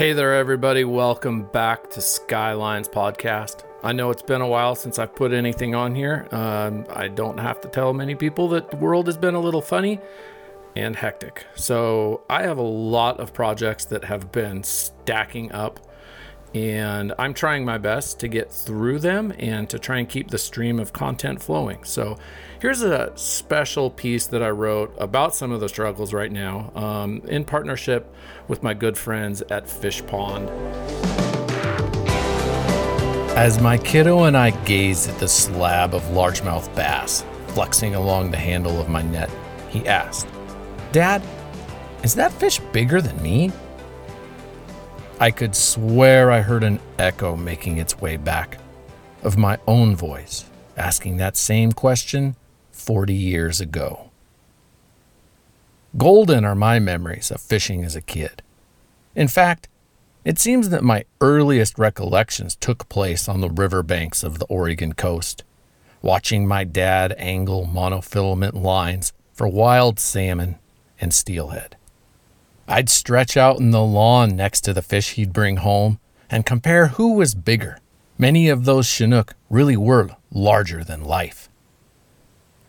Hey there, everybody. Welcome back to Skylines Podcast. I know it's been a while since I've put anything on here. Um, I don't have to tell many people that the world has been a little funny and hectic. So I have a lot of projects that have been stacking up, and I'm trying my best to get through them and to try and keep the stream of content flowing. So here's a special piece that I wrote about some of the struggles right now um, in partnership with my good friends at Fishpond. As my kiddo and I gazed at the slab of largemouth bass flexing along the handle of my net, he asked, Dad, is that fish bigger than me? I could swear I heard an echo making its way back of my own voice asking that same question 40 years ago. Golden are my memories of fishing as a kid. In fact, it seems that my earliest recollections took place on the riverbanks of the Oregon coast, watching my dad angle monofilament lines for wild salmon and steelhead. I'd stretch out in the lawn next to the fish he'd bring home and compare who was bigger. Many of those Chinook really were larger than life.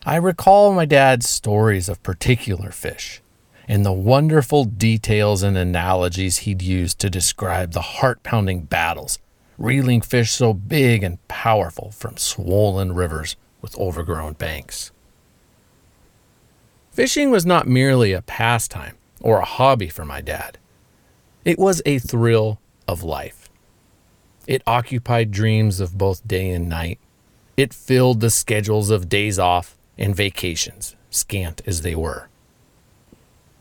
I recall my dad's stories of particular fish and the wonderful details and analogies he'd use to describe the heart pounding battles, reeling fish so big and powerful from swollen rivers with overgrown banks. Fishing was not merely a pastime or a hobby for my dad, it was a thrill of life. It occupied dreams of both day and night. It filled the schedules of days off and vacations, scant as they were.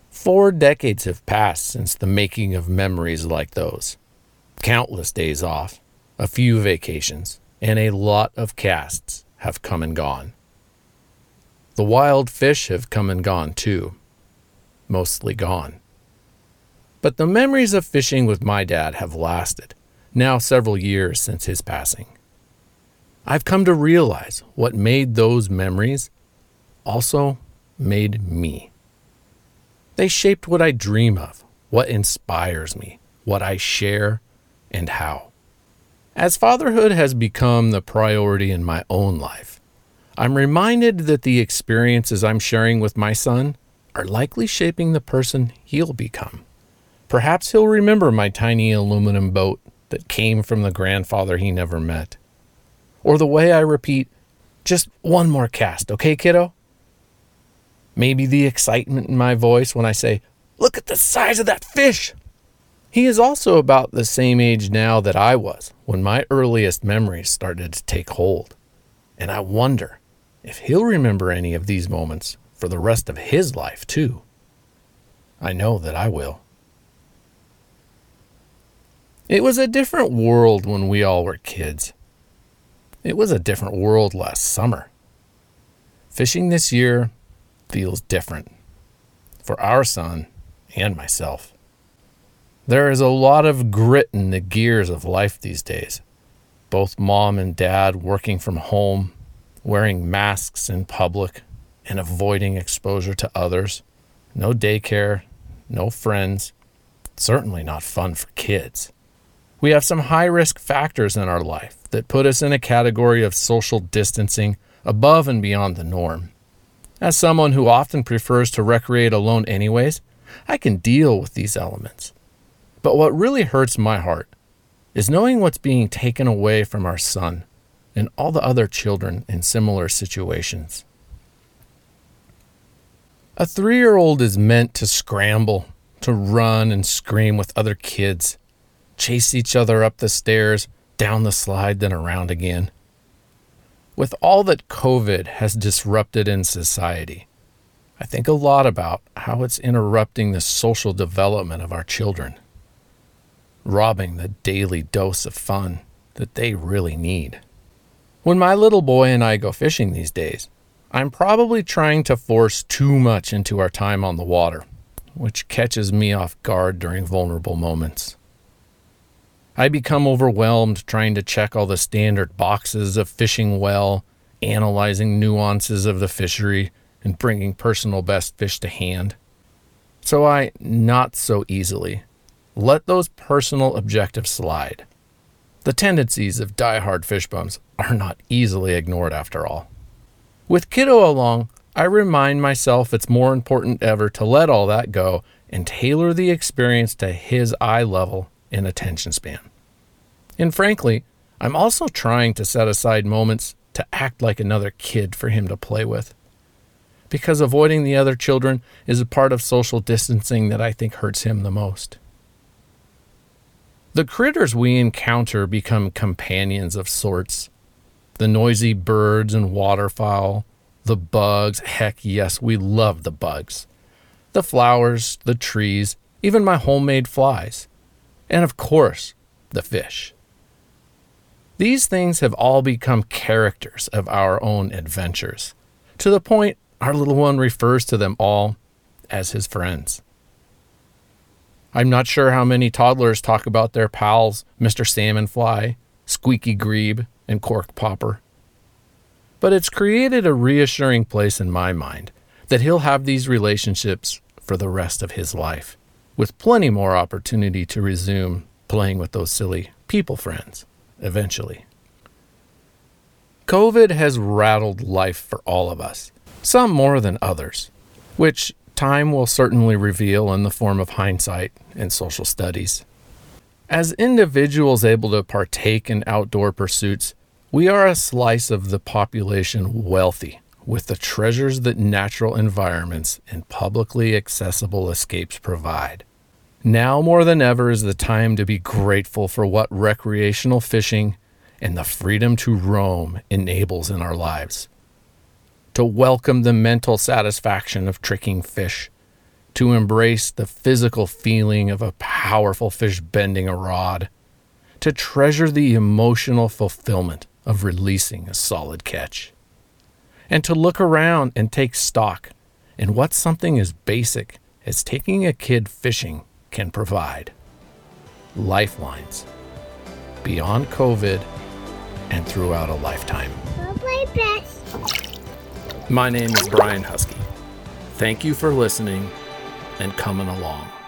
Four decades have passed since the making of memories like those. Countless days off, a few vacations, and a lot of casts have come and gone. The wild fish have come and gone too, mostly gone. But the memories of fishing with my dad have lasted, now several years since his passing. I've come to realize what made those memories also made me. They shaped what I dream of, what inspires me, what I share, and how. As fatherhood has become the priority in my own life, I'm reminded that the experiences I'm sharing with my son are likely shaping the person he'll become. Perhaps he'll remember my tiny aluminum boat that came from the grandfather he never met. Or the way I repeat, just one more cast, okay, kiddo? Maybe the excitement in my voice when I say, Look at the size of that fish! He is also about the same age now that I was when my earliest memories started to take hold. And I wonder if he'll remember any of these moments for the rest of his life, too. I know that I will. It was a different world when we all were kids. It was a different world last summer. Fishing this year feels different for our son and myself. There is a lot of grit in the gears of life these days. Both mom and dad working from home, wearing masks in public, and avoiding exposure to others. No daycare, no friends. Certainly not fun for kids. We have some high risk factors in our life that put us in a category of social distancing above and beyond the norm. As someone who often prefers to recreate alone, anyways, I can deal with these elements. But what really hurts my heart is knowing what's being taken away from our son and all the other children in similar situations. A three year old is meant to scramble, to run and scream with other kids, chase each other up the stairs, down the slide, then around again. With all that COVID has disrupted in society, I think a lot about how it's interrupting the social development of our children, robbing the daily dose of fun that they really need. When my little boy and I go fishing these days, I'm probably trying to force too much into our time on the water, which catches me off guard during vulnerable moments. I become overwhelmed trying to check all the standard boxes of fishing well, analyzing nuances of the fishery, and bringing personal best fish to hand. So I, not so easily, let those personal objectives slide. The tendencies of die-hard fish bums are not easily ignored after all. With kiddo along, I remind myself it's more important ever to let all that go and tailor the experience to his eye level and attention span. And frankly, I'm also trying to set aside moments to act like another kid for him to play with. Because avoiding the other children is a part of social distancing that I think hurts him the most. The critters we encounter become companions of sorts. The noisy birds and waterfowl, the bugs, heck yes, we love the bugs. The flowers, the trees, even my homemade flies. And of course, the fish. These things have all become characters of our own adventures, to the point our little one refers to them all as his friends. I'm not sure how many toddlers talk about their pals, Mr. Salmon Fly, Squeaky Grebe, and Cork Popper. But it's created a reassuring place in my mind that he'll have these relationships for the rest of his life, with plenty more opportunity to resume playing with those silly people friends eventually. COVID has rattled life for all of us, some more than others, which time will certainly reveal in the form of hindsight and social studies. As individuals able to partake in outdoor pursuits, we are a slice of the population wealthy with the treasures that natural environments and publicly accessible escapes provide. Now more than ever is the time to be grateful for what recreational fishing and the freedom to roam enables in our lives to welcome the mental satisfaction of tricking fish, to embrace the physical feeling of a powerful fish bending a rod, to treasure the emotional fulfillment of releasing a solid catch, and to look around and take stock in what something as basic as taking a kid fishing can provide. Lifelines beyond COVID and throughout a lifetime. My name is Brian Husky. Thank you for listening and coming along.